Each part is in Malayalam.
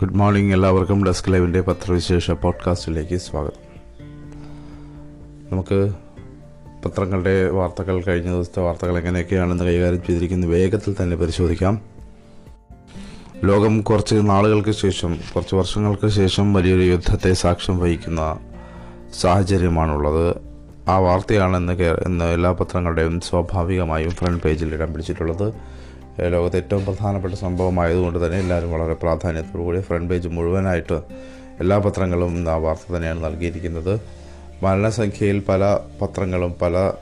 ഗുഡ് മോർണിംഗ് എല്ലാവർക്കും ഡെസ്ക് ലൈവിന്റെ പത്രവിശേഷ പോഡ്കാസ്റ്റിലേക്ക് സ്വാഗതം. നമുക്ക് പത്രങ്ങളുടെ വാർത്തകൾ കഴിഞ്ഞ ദിവസത്തെ വാർത്തകൾ എങ്ങനെയൊക്കെയാണെന്ന് കൈകാര്യം ചെയ്തിരിക്കുന്ന. വേഗത്തിൽ തന്നെ പരിശോധിക്കാം. ലോകം കുറച്ച് നാളുകൾക്ക് ശേഷം കുറച്ച് വർഷങ്ങൾക്ക് ശേഷം വലിയൊരു യുദ്ധത്തെ സാക്ഷ്യം വഹിക്കുന്ന സാഹചര്യമാണുള്ളത്. ആ വാർത്തയാണ് ഇന്ന് എല്ലാ പത്രങ്ങളുടെയും സ്വാഭാവികമായും ഫ്രണ്ട് പേജിൽ ഇടം പിടിച്ചിട്ടുള്ളത്. ലോകത്തെ ഏറ്റവും പ്രധാനപ്പെട്ട സംഭവമായതുകൊണ്ട് തന്നെ എല്ലാവരും വളരെ പ്രാധാന്യത്തോടു കൂടി ഫ്രണ്ട് പേജ് മുഴുവനായിട്ട് എല്ലാ പത്രങ്ങളും ആ വാർത്ത തന്നെയാണ് നൽകിയിരിക്കുന്നത്. മരണസംഖ്യയിൽ പല പത്രങ്ങളും പല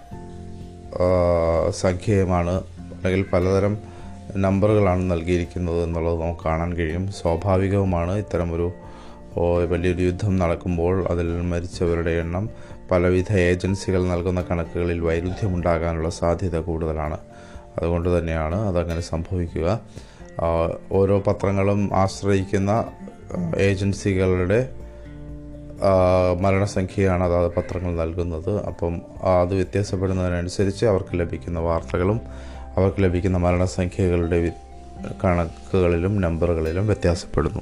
സംഖ്യയുമാണ് അല്ലെങ്കിൽ പലതരം നമ്പറുകളാണ് നൽകിയിരിക്കുന്നത് എന്നുള്ളത് നമുക്ക് കാണാൻ കഴിയും. സ്വാഭാവികവുമാണ് ഇത്തരമൊരു വലിയൊരു യുദ്ധം നടക്കുമ്പോൾ അതിൽ മരിച്ചവരുടെ എണ്ണം പലവിധ ഏജൻസികൾ നൽകുന്ന കണക്കുകളിൽ വൈരുദ്ധ്യമുണ്ടാകാനുള്ള സാധ്യത കൂടുതലാണ്. അതുകൊണ്ട് തന്നെയാണ് അതങ്ങനെ സംഭവിക്കുക. ഓരോ പത്രങ്ങളും ആശ്രയിക്കുന്ന ഏജൻസികളുടെ മരണസംഖ്യയാണ് അതാത് പത്രങ്ങൾ നൽകുന്നത്. അപ്പം അത് വ്യത്യാസപ്പെടുന്നതിനനുസരിച്ച് അവർക്ക് ലഭിക്കുന്ന വാർത്തകളും അവർക്ക് ലഭിക്കുന്ന മരണസംഖ്യകളുടെ കണക്കുകളിലും നമ്പറുകളിലും വ്യത്യാസപ്പെടുന്നു.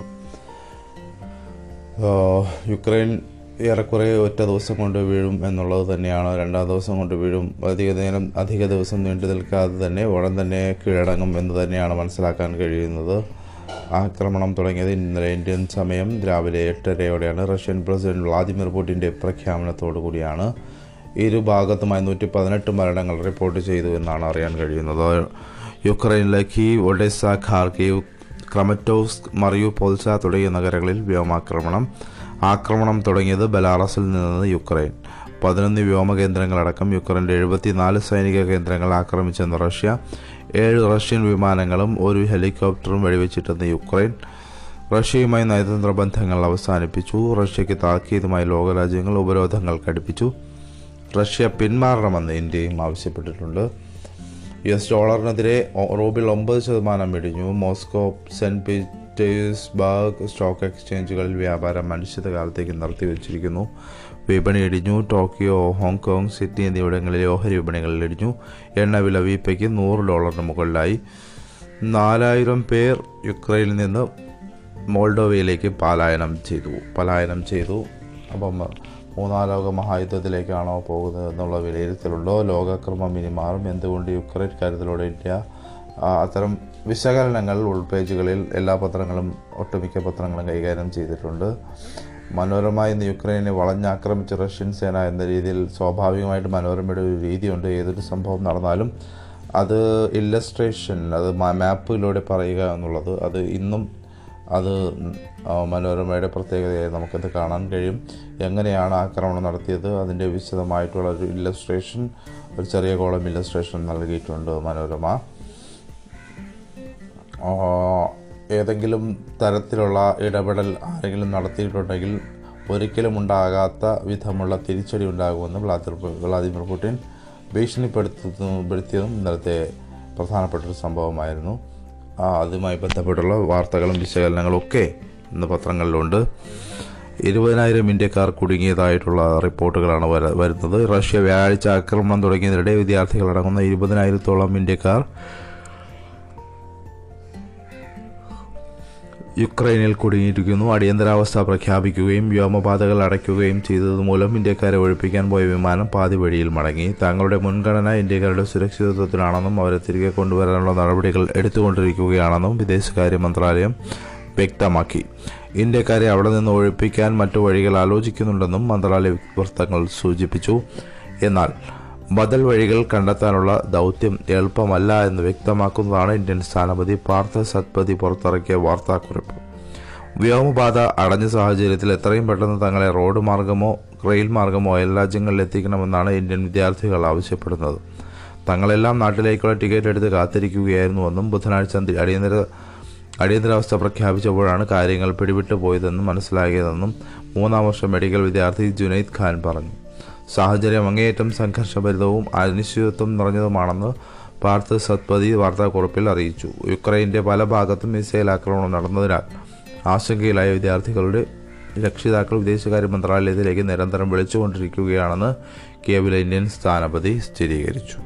യുക്രൈൻ ഏറെക്കുറെ ഒറ്റ ദിവസം കൊണ്ട് വീഴും എന്നുള്ളത് തന്നെയാണ്. രണ്ടാം ദിവസം കൊണ്ട് വീഴും അധിക നേരം അധിക ദിവസം നീണ്ടു നിൽക്കാതെ തന്നെ ഉടൻ തന്നെ കീഴടങ്ങും എന്ന് തന്നെയാണ് മനസ്സിലാക്കാൻ കഴിയുന്നത്. ആക്രമണം തുടങ്ങിയത് ഇന്നലെ ഇന്ത്യൻ സമയം രാവിലെ എട്ടരയോടെയാണ്. റഷ്യൻ പ്രസിഡന്റ് വ്ളാദിമിർ പുടിന്റെ പ്രഖ്യാപനത്തോടു കൂടിയാണ്. ഇരു ഭാഗത്തുമായി നൂറ്റി പതിനെട്ട് മരണങ്ങൾ റിപ്പോർട്ട് ചെയ്തു എന്നാണ് അറിയാൻ കഴിയുന്നത്. യുക്രൈനിലെ Kyiv Odesa Kharkiv Kramatorsk Mariupol തുടങ്ങിയ നഗരങ്ങളിൽ വ്യോമാക്രമണം ആക്രമണം തുടങ്ങിയത് ബലാറസിൽ നിന്ന് യുക്രൈൻ. പതിനൊന്ന് വ്യോമകേന്ദ്രങ്ങളടക്കം യുക്രൈന്റെ എഴുപത്തിനാല് സൈനിക കേന്ദ്രങ്ങൾ ആക്രമിച്ചെന്ന് റഷ്യ. ഏഴ് റഷ്യൻ വിമാനങ്ങളും ഒരു ഹെലികോപ്റ്ററും വെടിവെച്ചിട്ടെന്ന് യുക്രൈൻ. റഷ്യയുമായി നയതന്ത്ര ബന്ധങ്ങൾ അവസാനിപ്പിച്ചു. റഷ്യയ്ക്ക് താക്കീതുമായി ലോകരാജ്യങ്ങൾ ഉപരോധങ്ങൾ കടുപ്പിച്ചു റഷ്യ പിന്മാറണമെന്ന് ഇന്ത്യയും ആവശ്യപ്പെട്ടിട്ടുണ്ട്. യു എസ് ഡോളറിനെതിരെ റൂബിൽ ഒമ്പത് ശതമാനം ഇടിഞ്ഞു. മോസ്കോ സെന്റ് പീറ്റേഴ്സ്ബർഗ് സ്റ്റോക്ക് എക്സ്ചേഞ്ചുകളിൽ വ്യാപാരം അനിശ്ചിതകാലത്തേക്ക് നിർത്തിവെച്ചിരിക്കുന്നു. വിപണി ഇടിഞ്ഞു. ടോക്കിയോ ഹോങ്കോങ് സിഡ്നി എന്നിവിടങ്ങളിലെ ഓഹരി വിപണികളിൽ ഇടിഞ്ഞു. എണ്ണവില വീപ്പയ്ക്ക് നൂറ് ഡോളറിന് മുകളിലായി. നാലായിരം പേർ യുക്രൈനിൽ നിന്ന് മോൾഡോവയിലേക്ക് പലായനം ചെയ്തു. പലായനം ചെയ്തു. അപ്പം മൂന്നാം ലോക മഹായുദ്ധത്തിലേക്കാണോ പോകുന്നത് എന്നുള്ള വിലയിരുത്തലുണ്ടോ? ലോകക്രമം ഇനി മാറും. എന്തുകൊണ്ട് യുക്രൈൻ കാര്യത്തിലൂടെ ഇന്ത്യ അത്തരം വിശകലനങ്ങൾ ഉൾപേജുകളിൽ എല്ലാ പത്രങ്ങളും ഒട്ടുമിക്ക പത്രങ്ങളും കൈകാര്യം ചെയ്തിട്ടുണ്ട്. മനോരമ ഇന്ന് യുക്രൈനെ വളഞ്ഞാക്രമിച്ച റഷ്യൻ സേന എന്ന രീതിയിൽ സ്വാഭാവികമായിട്ട് മനോരമയുടെ ഒരു രീതിയുണ്ട്. ഏതൊരു സംഭവം നടന്നാലും അത് ഇല്ലസ്ട്രേഷൻ അത് മാപ്പിലൂടെ പറയുക എന്നുള്ളത് അത് ഇന്നും അത് മനോരമയുടെ പ്രത്യേകതയായി നമുക്കത് കാണാൻ കഴിയും. എങ്ങനെയാണ് ആക്രമണം നടത്തിയത്? അതിന്റെ വിശദമായിട്ടുള്ള ഒരു ഇല്ലസ്ട്രേഷൻ ഒരു ചെറിയ കോളം ഇല്ലസ്ട്രേഷൻ നൽകിയിട്ടുണ്ട് മനോരമ. ഏതെങ്കിലും തരത്തിലുള്ള ഇടപെടൽ ആരെങ്കിലും നടത്തിയിട്ടുണ്ടെങ്കിൽ ഒരിക്കലും ഉണ്ടാകാത്ത വിധമുള്ള തിരിച്ചടി ഉണ്ടാകുമെന്ന് വ്ളാദിമിർ പുടിൻ ഭീഷണിപ്പെടുത്തുന്നതും ഇന്നലത്തെ പ്രധാനപ്പെട്ട ഒരു സംഭവമായിരുന്നു. അതുമായി ബന്ധപ്പെട്ടുള്ള വാർത്തകളും വിശകലനങ്ങളും ഒക്കെ ഇന്ന് പത്രങ്ങളിലുണ്ട്. ഇരുപതിനായിരം ഇന്ത്യക്കാർ കുടുങ്ങിയതായിട്ടുള്ള റിപ്പോർട്ടുകളാണ് വര- വരുന്നത്. റഷ്യ വ്യാഴാഴ്ച ആക്രമണം തുടങ്ങിയതിനിടെ വിദ്യാർത്ഥികളടങ്ങുന്ന ഇരുപതിനായിരത്തോളം ഇന്ത്യക്കാർ യുക്രൈനിൽ കുടുങ്ങിയിരിക്കുന്നു. അടിയന്തരാവസ്ഥ പ്രഖ്യാപിക്കുകയും വ്യോമപാതകൾ അടയ്ക്കുകയും ചെയ്തതുമൂലം ഇന്ത്യക്കാരെ ഒഴിപ്പിക്കാൻ പോയ വിമാനം പാതി വഴിയിൽ മടങ്ങി. തങ്ങളുടെ മുൻഗണന ഇന്ത്യക്കാരുടെ സുരക്ഷിതത്വത്തിലാണെന്നും അവരെ തിരികെ കൊണ്ടുവരാനുള്ള നടപടികൾ എടുത്തുകൊണ്ടിരിക്കുകയാണെന്നും വിദേശകാര്യ മന്ത്രാലയം വ്യക്തമാക്കി. ഇന്ത്യക്കാരെ അവിടെ നിന്ന് ഒഴിപ്പിക്കാൻ മറ്റു വഴികൾ ആലോചിക്കുന്നുണ്ടെന്നും മന്ത്രാലയ വൃത്തങ്ങൾ സൂചിപ്പിച്ചു. എന്നാൽ ബദൽ വഴികൾ കണ്ടെത്താനുള്ള ദൗത്യം എളുപ്പമല്ല എന്ന് വ്യക്തമാക്കുന്നതാണ് ഇന്ത്യൻ സ്ഥാനപതി പാർത്ഥ സത്പതി പുറത്തിറക്കിയ വാർത്താക്കുറിപ്പ്. വ്യോമപാത അടഞ്ഞ സാഹചര്യത്തിൽ എത്രയും പെട്ടെന്ന് തങ്ങളെ റോഡ് മാർഗമോ റെയിൽ മാർഗമോ അയൽ രാജ്യങ്ങളിൽ എത്തിക്കണമെന്നാണ് ഇന്ത്യൻ വിദ്യാർത്ഥികൾ ആവശ്യപ്പെടുന്നത്. തങ്ങളെല്ലാം നാട്ടിലേക്കുള്ള ടിക്കറ്റ് എടുത്ത് കാത്തിരിക്കുകയായിരുന്നുവെന്നും ബുധനാഴ്ച അടിയന്തര അടിയന്തരാവസ്ഥ പ്രഖ്യാപിച്ചപ്പോഴാണ് കാര്യങ്ങൾ പിടിവിട്ടു പോയതെന്നും മനസ്സിലാകിയതെന്നും മൂന്നാം വർഷ മെഡിക്കൽ വിദ്യാർത്ഥി ജുനൈദ് ഖാൻ പറഞ്ഞു. സാഹചര്യം അങ്ങേയറ്റം സംഘർഷഭരിതവും അനിശ്ചിതത്വം നിറഞ്ഞതുമാണെന്ന് പാർത്ഥ സത്പതി വാർത്താക്കുറിപ്പിൽ അറിയിച്ചു. യുക്രൈന്റെ പല ഭാഗത്തും മിസൈൽ ആക്രമണം നടന്നതിനാൽ ആശങ്കയിലായ വിദ്യാർത്ഥികളുടെ രക്ഷിതാക്കൾ വിദേശകാര്യ മന്ത്രാലയത്തിലേക്ക് നിരന്തരം വിളിച്ചുകൊണ്ടിരിക്കുകയാണെന്ന് കേബിൾ ഇന്ത്യൻ സ്ഥാനപതി സ്ഥിരീകരിച്ചു.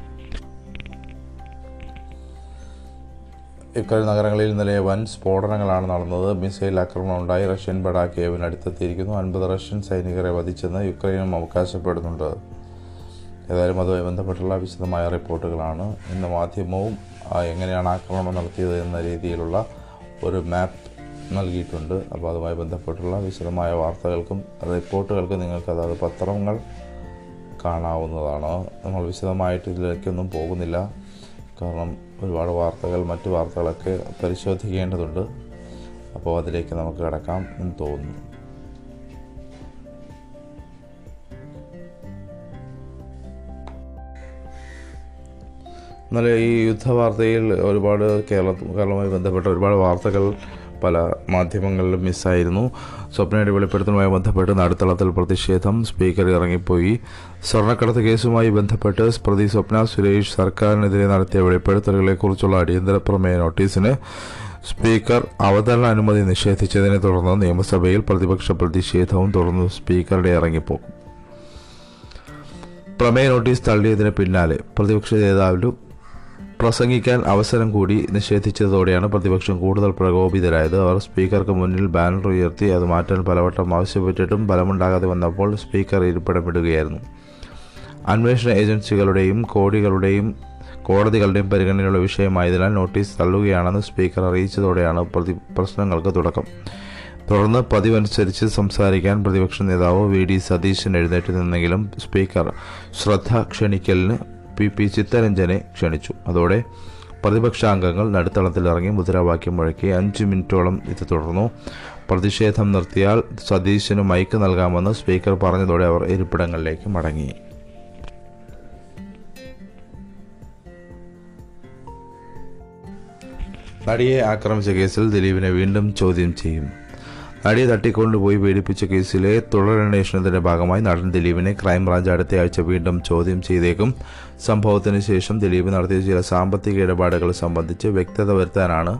യുക്രൈൻ നഗരങ്ങളിൽ ഇന്നലെ വൻ സ്ഫോടനങ്ങളാണ് നടന്നത്. മിസൈൽ ആക്രമണം ഉണ്ടായി റഷ്യൻ ബഡാക്കേവിന് കേവിന് അടുത്തെത്തിയിരിക്കുന്നു. അൻപത് റഷ്യൻ സൈനികരെ വധിച്ചെന്ന് യുക്രൈനും അവകാശപ്പെടുന്നുണ്ട്. ഏതായാലും അതുമായി ബന്ധപ്പെട്ടുള്ള വിശദമായ റിപ്പോർട്ടുകളാണ് ഇന്ന് മാധ്യമവും എങ്ങനെയാണ് ആക്രമണം നടത്തിയത് എന്ന രീതിയിലുള്ള ഒരു മാപ്പ് നൽകിയിട്ടുണ്ട്. അപ്പോൾ അതുമായി ബന്ധപ്പെട്ടുള്ള വിശദമായ വാർത്തകൾക്കും റിപ്പോർട്ടുകൾക്കും നിങ്ങൾക്ക് അതായത് പത്രങ്ങൾ കാണാവുന്നതാണ്. നമ്മൾ വിശദമായിട്ട് ഇതിലേക്കൊന്നും പോകുന്നില്ല. കാരണം ഒരുപാട് വാർത്തകൾ മറ്റു വാർത്തകളൊക്കെ പരിശോധിക്കേണ്ടതുണ്ട്. അപ്പോൾ അതിലേക്ക് നമുക്ക് കിടക്കാം എന്ന് തോന്നുന്നു. എന്നാലും ഈ യുദ്ധവാർത്തയിൽ ഒരുപാട് കേരള കേരളവുമായി ബന്ധപ്പെട്ട ഒരുപാട് വാർത്തകൾ പല മാധ്യമങ്ങളിലും മിസ്സായിരുന്നു. സ്വപ്നയുടെ വെളിപ്പെടുത്തലുമായി ബന്ധപ്പെട്ട് നടുത്തളത്തിൽ പ്രതിഷേധം. സ്പീക്കർ ഇറങ്ങിപ്പോയി. സ്വർണക്കടത്ത് കേസുമായി ബന്ധപ്പെട്ട് പ്രതി സ്വപ്ന സുരേഷ് സർക്കാരിനെതിരെ നടത്തിയ വെളിപ്പെടുത്തലുകളെക്കുറിച്ചുള്ള അടിയന്തര പ്രമേയ നോട്ടീസിന് സ്പീക്കർ അവതരണ അനുമതി നിഷേധിച്ചതിനെ തുടർന്ന് നിയമസഭയിൽ പ്രതിപക്ഷ പ്രതിഷേധവും തുടർന്ന് സ്പീക്കറുടെ ഇറങ്ങിപ്പോകും. പ്രമേയ നോട്ടീസ് തള്ളിയതിന് പിന്നാലെ പ്രതിപക്ഷ നേതാവിലും പ്രസംഗിക്കാൻ അവസരം കൂടി നിഷേധിച്ചതോടെയാണ് പ്രതിപക്ഷം കൂടുതൽ പ്രകോപിതരായത്. അവർ സ്പീക്കർക്ക് മുന്നിൽ ബാനർ ഉയർത്തി അത് മാറ്റാൻ പലവട്ടം ആവശ്യപ്പെട്ടിട്ടും ഫലമുണ്ടാകാതെ വന്നപ്പോൾ സ്പീക്കർ ഇരിപ്പിടപ്പെടുകയായിരുന്നു. അന്വേഷണ ഏജൻസികളുടെയും കോടികളുടെയും കോടതികളുടെയും പരിഗണനയുള്ള വിഷയമായതിനാൽ നോട്ടീസ് തള്ളുകയാണെന്ന് സ്പീക്കർ അറിയിച്ചതോടെയാണ് പ്രതി പ്രശ്നങ്ങൾക്ക് തുടക്കം. തുടർന്ന് പതിവനുസരിച്ച് സംസാരിക്കാൻ പ്രതിപക്ഷ നേതാവ് വി. ഡി. സതീശൻ എഴുന്നേറ്റ് നിന്നെങ്കിലും സ്പീക്കർ ശ്രദ്ധ ക്ഷണിക്കലിന് പി പി ചിത്തരഞ്ജനെ ക്ഷണിച്ചു. അതോടെ പ്രതിപക്ഷാംഗങ്ങൾ നടുത്തളത്തിലിറങ്ങി മുദ്രാവാക്യം മുഴക്കി അഞ്ച് മിനിറ്റോളം ഇത് തുടർന്നു. പ്രതിഷേധം നിർത്തിയാൽ സതീശന് മൈക്ക് നൽകാമെന്ന് സ്പീക്കർ പറഞ്ഞതോടെ അവർ ഇരിപ്പിടങ്ങളിലേക്ക് മടങ്ങി. നടിയെ ആക്രമിച്ച കേസിൽ ദിലീപിനെ വീണ്ടും ചോദ്യം ചെയ്യും. നടിയെ തട്ടിക്കൊണ്ടുപോയി പീഡിപ്പിച്ച കേസിലെ തുടരന്വേഷണത്തിന്റെ ഭാഗമായി നടൻ ദിലീപിനെ ക്രൈംബ്രാഞ്ച് അടുത്തയാഴ്ച വീണ്ടും ചോദ്യം ചെയ്തേക്കും. സംഭവത്തിന് ശേഷം ദിലീപ് നടത്തിയ ചില സാമ്പത്തിക ഇടപാടുകൾ സംബന്ധിച്ച് വ്യക്തത വരുത്താനാണ്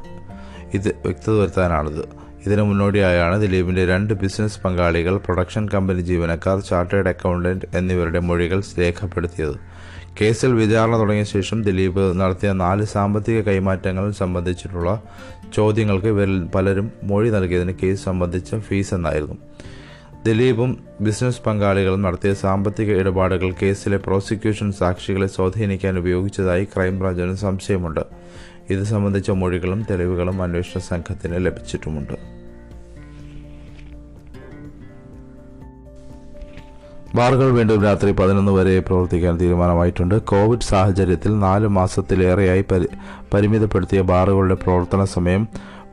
ഇത് വ്യക്തത വരുത്താനാണിത്. ഇതിനു മുന്നോടിയായാണ് ദിലീപിന്റെ രണ്ട് ബിസിനസ് പങ്കാളികൾ പ്രൊഡക്ഷൻ കമ്പനി ജീവനക്കാർ ചാർട്ടേഡ് അക്കൗണ്ടന്റ് എന്നിവരുടെ മൊഴികൾ രേഖപ്പെടുത്തിയത്. കേസിൽ വിചാരണ തുടങ്ങിയ ശേഷം ദിലീപ് നടത്തിയ നാല് സാമ്പത്തിക കൈമാറ്റങ്ങൾ സംബന്ധിച്ചിട്ടുള്ള ചോദ്യങ്ങൾക്ക് ഇവരിൽ പലരും മൊഴി നൽകിയതിന് കേസ് സംബന്ധിച്ച ഫീസ് എന്നായിരുന്നു. ദിലീപും ബിസിനസ് പങ്കാളികളും നടത്തിയ സാമ്പത്തിക ഇടപാടുകൾ കേസിലെ പ്രോസിക്യൂഷൻ സാക്ഷികളെ സ്വാധീനിക്കാൻ ഉപയോഗിച്ചതായി ക്രൈംബ്രാഞ്ചിന് സംശയമുണ്ട്. ഇത് സംബന്ധിച്ച മൊഴികളും തെളിവുകളും അന്വേഷണ സംഘത്തിന് ലഭിച്ചിട്ടുമുണ്ട്. ബാറുകൾ വീണ്ടും രാത്രി പതിനൊന്ന് വരെ പ്രവർത്തിക്കാൻ തീരുമാനമായിട്ടുണ്ട്. കോവിഡ് സാഹചര്യത്തിൽ നാല് മാസത്തിലേറെയായി പരി പരിമിതപ്പെടുത്തിയ ബാറുകളുടെ പ്രവർത്തന സമയം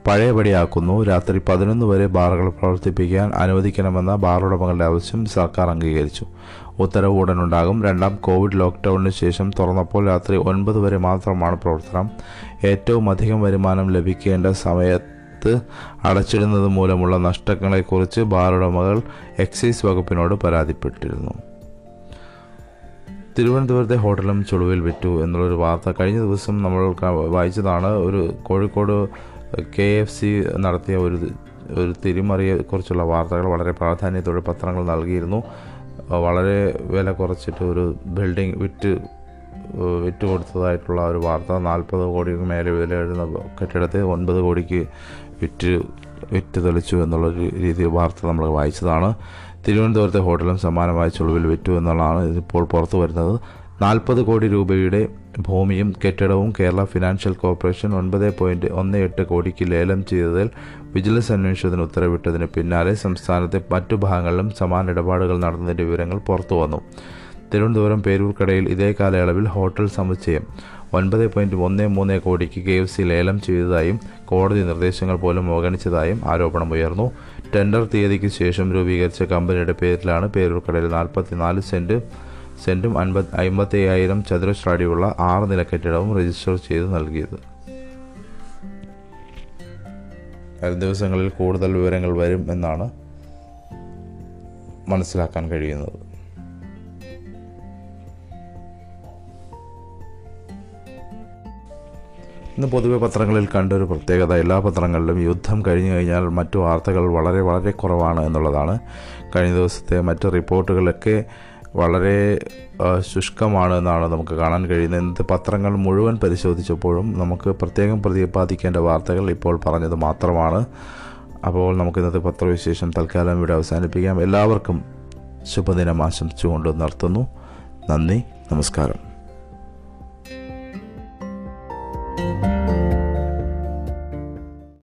പഴയപടിയാക്കുന്നു. രാത്രി പതിനൊന്ന് വരെ ബാറുകൾ പ്രവർത്തിപ്പിക്കാൻ അനുവദിക്കണമെന്ന ബാർ ഉടമകളുടെ ആവശ്യം സർക്കാർ അംഗീകരിച്ചു. ഉത്തരവ് ഉടനുണ്ടാകും. രണ്ടാം കോവിഡ് ലോക്ക്ഡൌണിന് ശേഷം തുറന്നപ്പോൾ രാത്രി ഒൻപത് വരെ മാത്രമാണ് പ്രവർത്തനം. ഏറ്റവും അധികം വരുമാനം ലഭിക്കേണ്ട സമയത്ത് അടച്ചിടുന്നത് മൂലമുള്ള നഷ്ടങ്ങളെക്കുറിച്ച് ബാറുടമകൾ എക്സൈസ് വകുപ്പിനോട് പരാതിപ്പെട്ടിരുന്നു. തിരുവനന്തപുരത്തെ ഹോട്ടലും ചുളുവിൽ വിറ്റു എന്നുള്ളൊരു വാർത്ത കഴിഞ്ഞ ദിവസം നമ്മൾ വായിച്ചതാണ്. ഒരു കോഴിക്കോട് കെ എഫ് സി നടത്തിയ ഒരു ഒരു തിരിമറിയെക്കുറിച്ചുള്ള വാർത്തകൾ വളരെ പ്രാധാന്യത്തോടെ പത്രങ്ങൾ നൽകിയിരുന്നു. വളരെ വില കുറച്ചിട്ട് ഒരു ബിൽഡിംഗ് വിറ്റ് ഏഹ് വിറ്റ് കൊടുത്തതായിട്ടുള്ള ഒരു വാർത്ത. നാൽപ്പത് കോടിക്ക് മേലെ വില എഴുതുന്ന കെട്ടിടത്തെ ഒൻപത് കോടിക്ക് വിറ്റ് വിറ്റ് തെളിച്ചു എന്നുള്ളൊരു രീതി വാർത്ത നമ്മൾ വായിച്ചതാണ്. തിരുവനന്തപുരത്തെ ഹോട്ടലും സമാനമായ ചുളിവിൽ വിറ്റു എന്നുള്ളതാണ് ഇതിപ്പോൾ പുറത്തു വരുന്നത്. നാൽപ്പത് കോടി രൂപയുടെ ഭൂമിയും കെട്ടിടവും കേരള ഫിനാൻഷ്യൽ കോർപ്പറേഷൻ ഒൻപത് പോയിന്റ് ഒന്ന് എട്ട് കോടിക്ക് ലേലം ചെയ്തതിൽ വിജിലൻസ് അന്വേഷണത്തിന് ഉത്തരവിട്ടതിന് പിന്നാലെ സംസ്ഥാനത്തെ മറ്റു ഭാഗങ്ങളിലും സമാന ഇടപാടുകൾ നടന്നതിന്റെ വിവരങ്ങൾ പുറത്തു വന്നു. തിരുവനന്തപുരം പേരൂർക്കടയിൽ ഇതേ കാലയളവിൽ ഹോട്ടൽ സമുച്ചയം. ഒൻപത് പോയിന്റ് ഒന്ന് മൂന്ന് കോടിക്ക് കെ എഫ് സി ലേലം ചെയ്തതായും കോടതി നിർദ്ദേശങ്ങൾ പോലും അവഗണിച്ചതായും ആരോപണമുയർന്നു ടെൻഡർ തീയതിക്ക് ശേഷം രൂപീകരിച്ച കമ്പനിയുടെ പേരിലാണ് പേരൂർക്കടയിൽ നാൽപ്പത്തിനാല് സെന്റ് സെന്റും അൻപത് അമ്പത്തി അയ്യായിരം ചതുരശ്ര അടിയുള്ള ആറ് നില കെട്ടിടവും രജിസ്റ്റർ ചെയ്ത് നൽകിയത്. വരും ദിവസങ്ങളിൽ കൂടുതൽ വിവരങ്ങൾ വരും എന്നാണ് മനസ്സിലാക്കാൻ കഴിയുന്നത്. ഇന്ന് പൊതുവെ പത്രങ്ങളിൽ കണ്ടൊരു പ്രത്യേകത എല്ലാ പത്രങ്ങളിലും യുദ്ധം കഴിഞ്ഞു കഴിഞ്ഞാൽ മറ്റു വാർത്തകൾ വളരെ വളരെ കുറവാണ് എന്നുള്ളതാണ്. കഴിഞ്ഞ ദിവസത്തെ മറ്റ് റിപ്പോർട്ടുകളൊക്കെ വളരെ ശുഷ്കമാണ് എന്നാണ് നമുക്ക് കാണാൻ കഴിയുന്നത്. ഇന്നത്തെ പത്രങ്ങൾ മുഴുവൻ പരിശോധിച്ചപ്പോഴും നമുക്ക് പ്രത്യേകം പ്രതിപാദിക്കേണ്ട വാർത്തകൾ ഇപ്പോൾ പറഞ്ഞത് മാത്രമാണ്. അപ്പോൾ നമുക്ക് ഇന്നത്തെ പത്രവിശേഷം തൽക്കാലം ഇവിടെ അവസാനിപ്പിക്കാം. എല്ലാവർക്കും ശുഭദിനം ആശംസിച്ചുകൊണ്ട് നിർത്തുന്നു. നന്ദി നമസ്കാരം.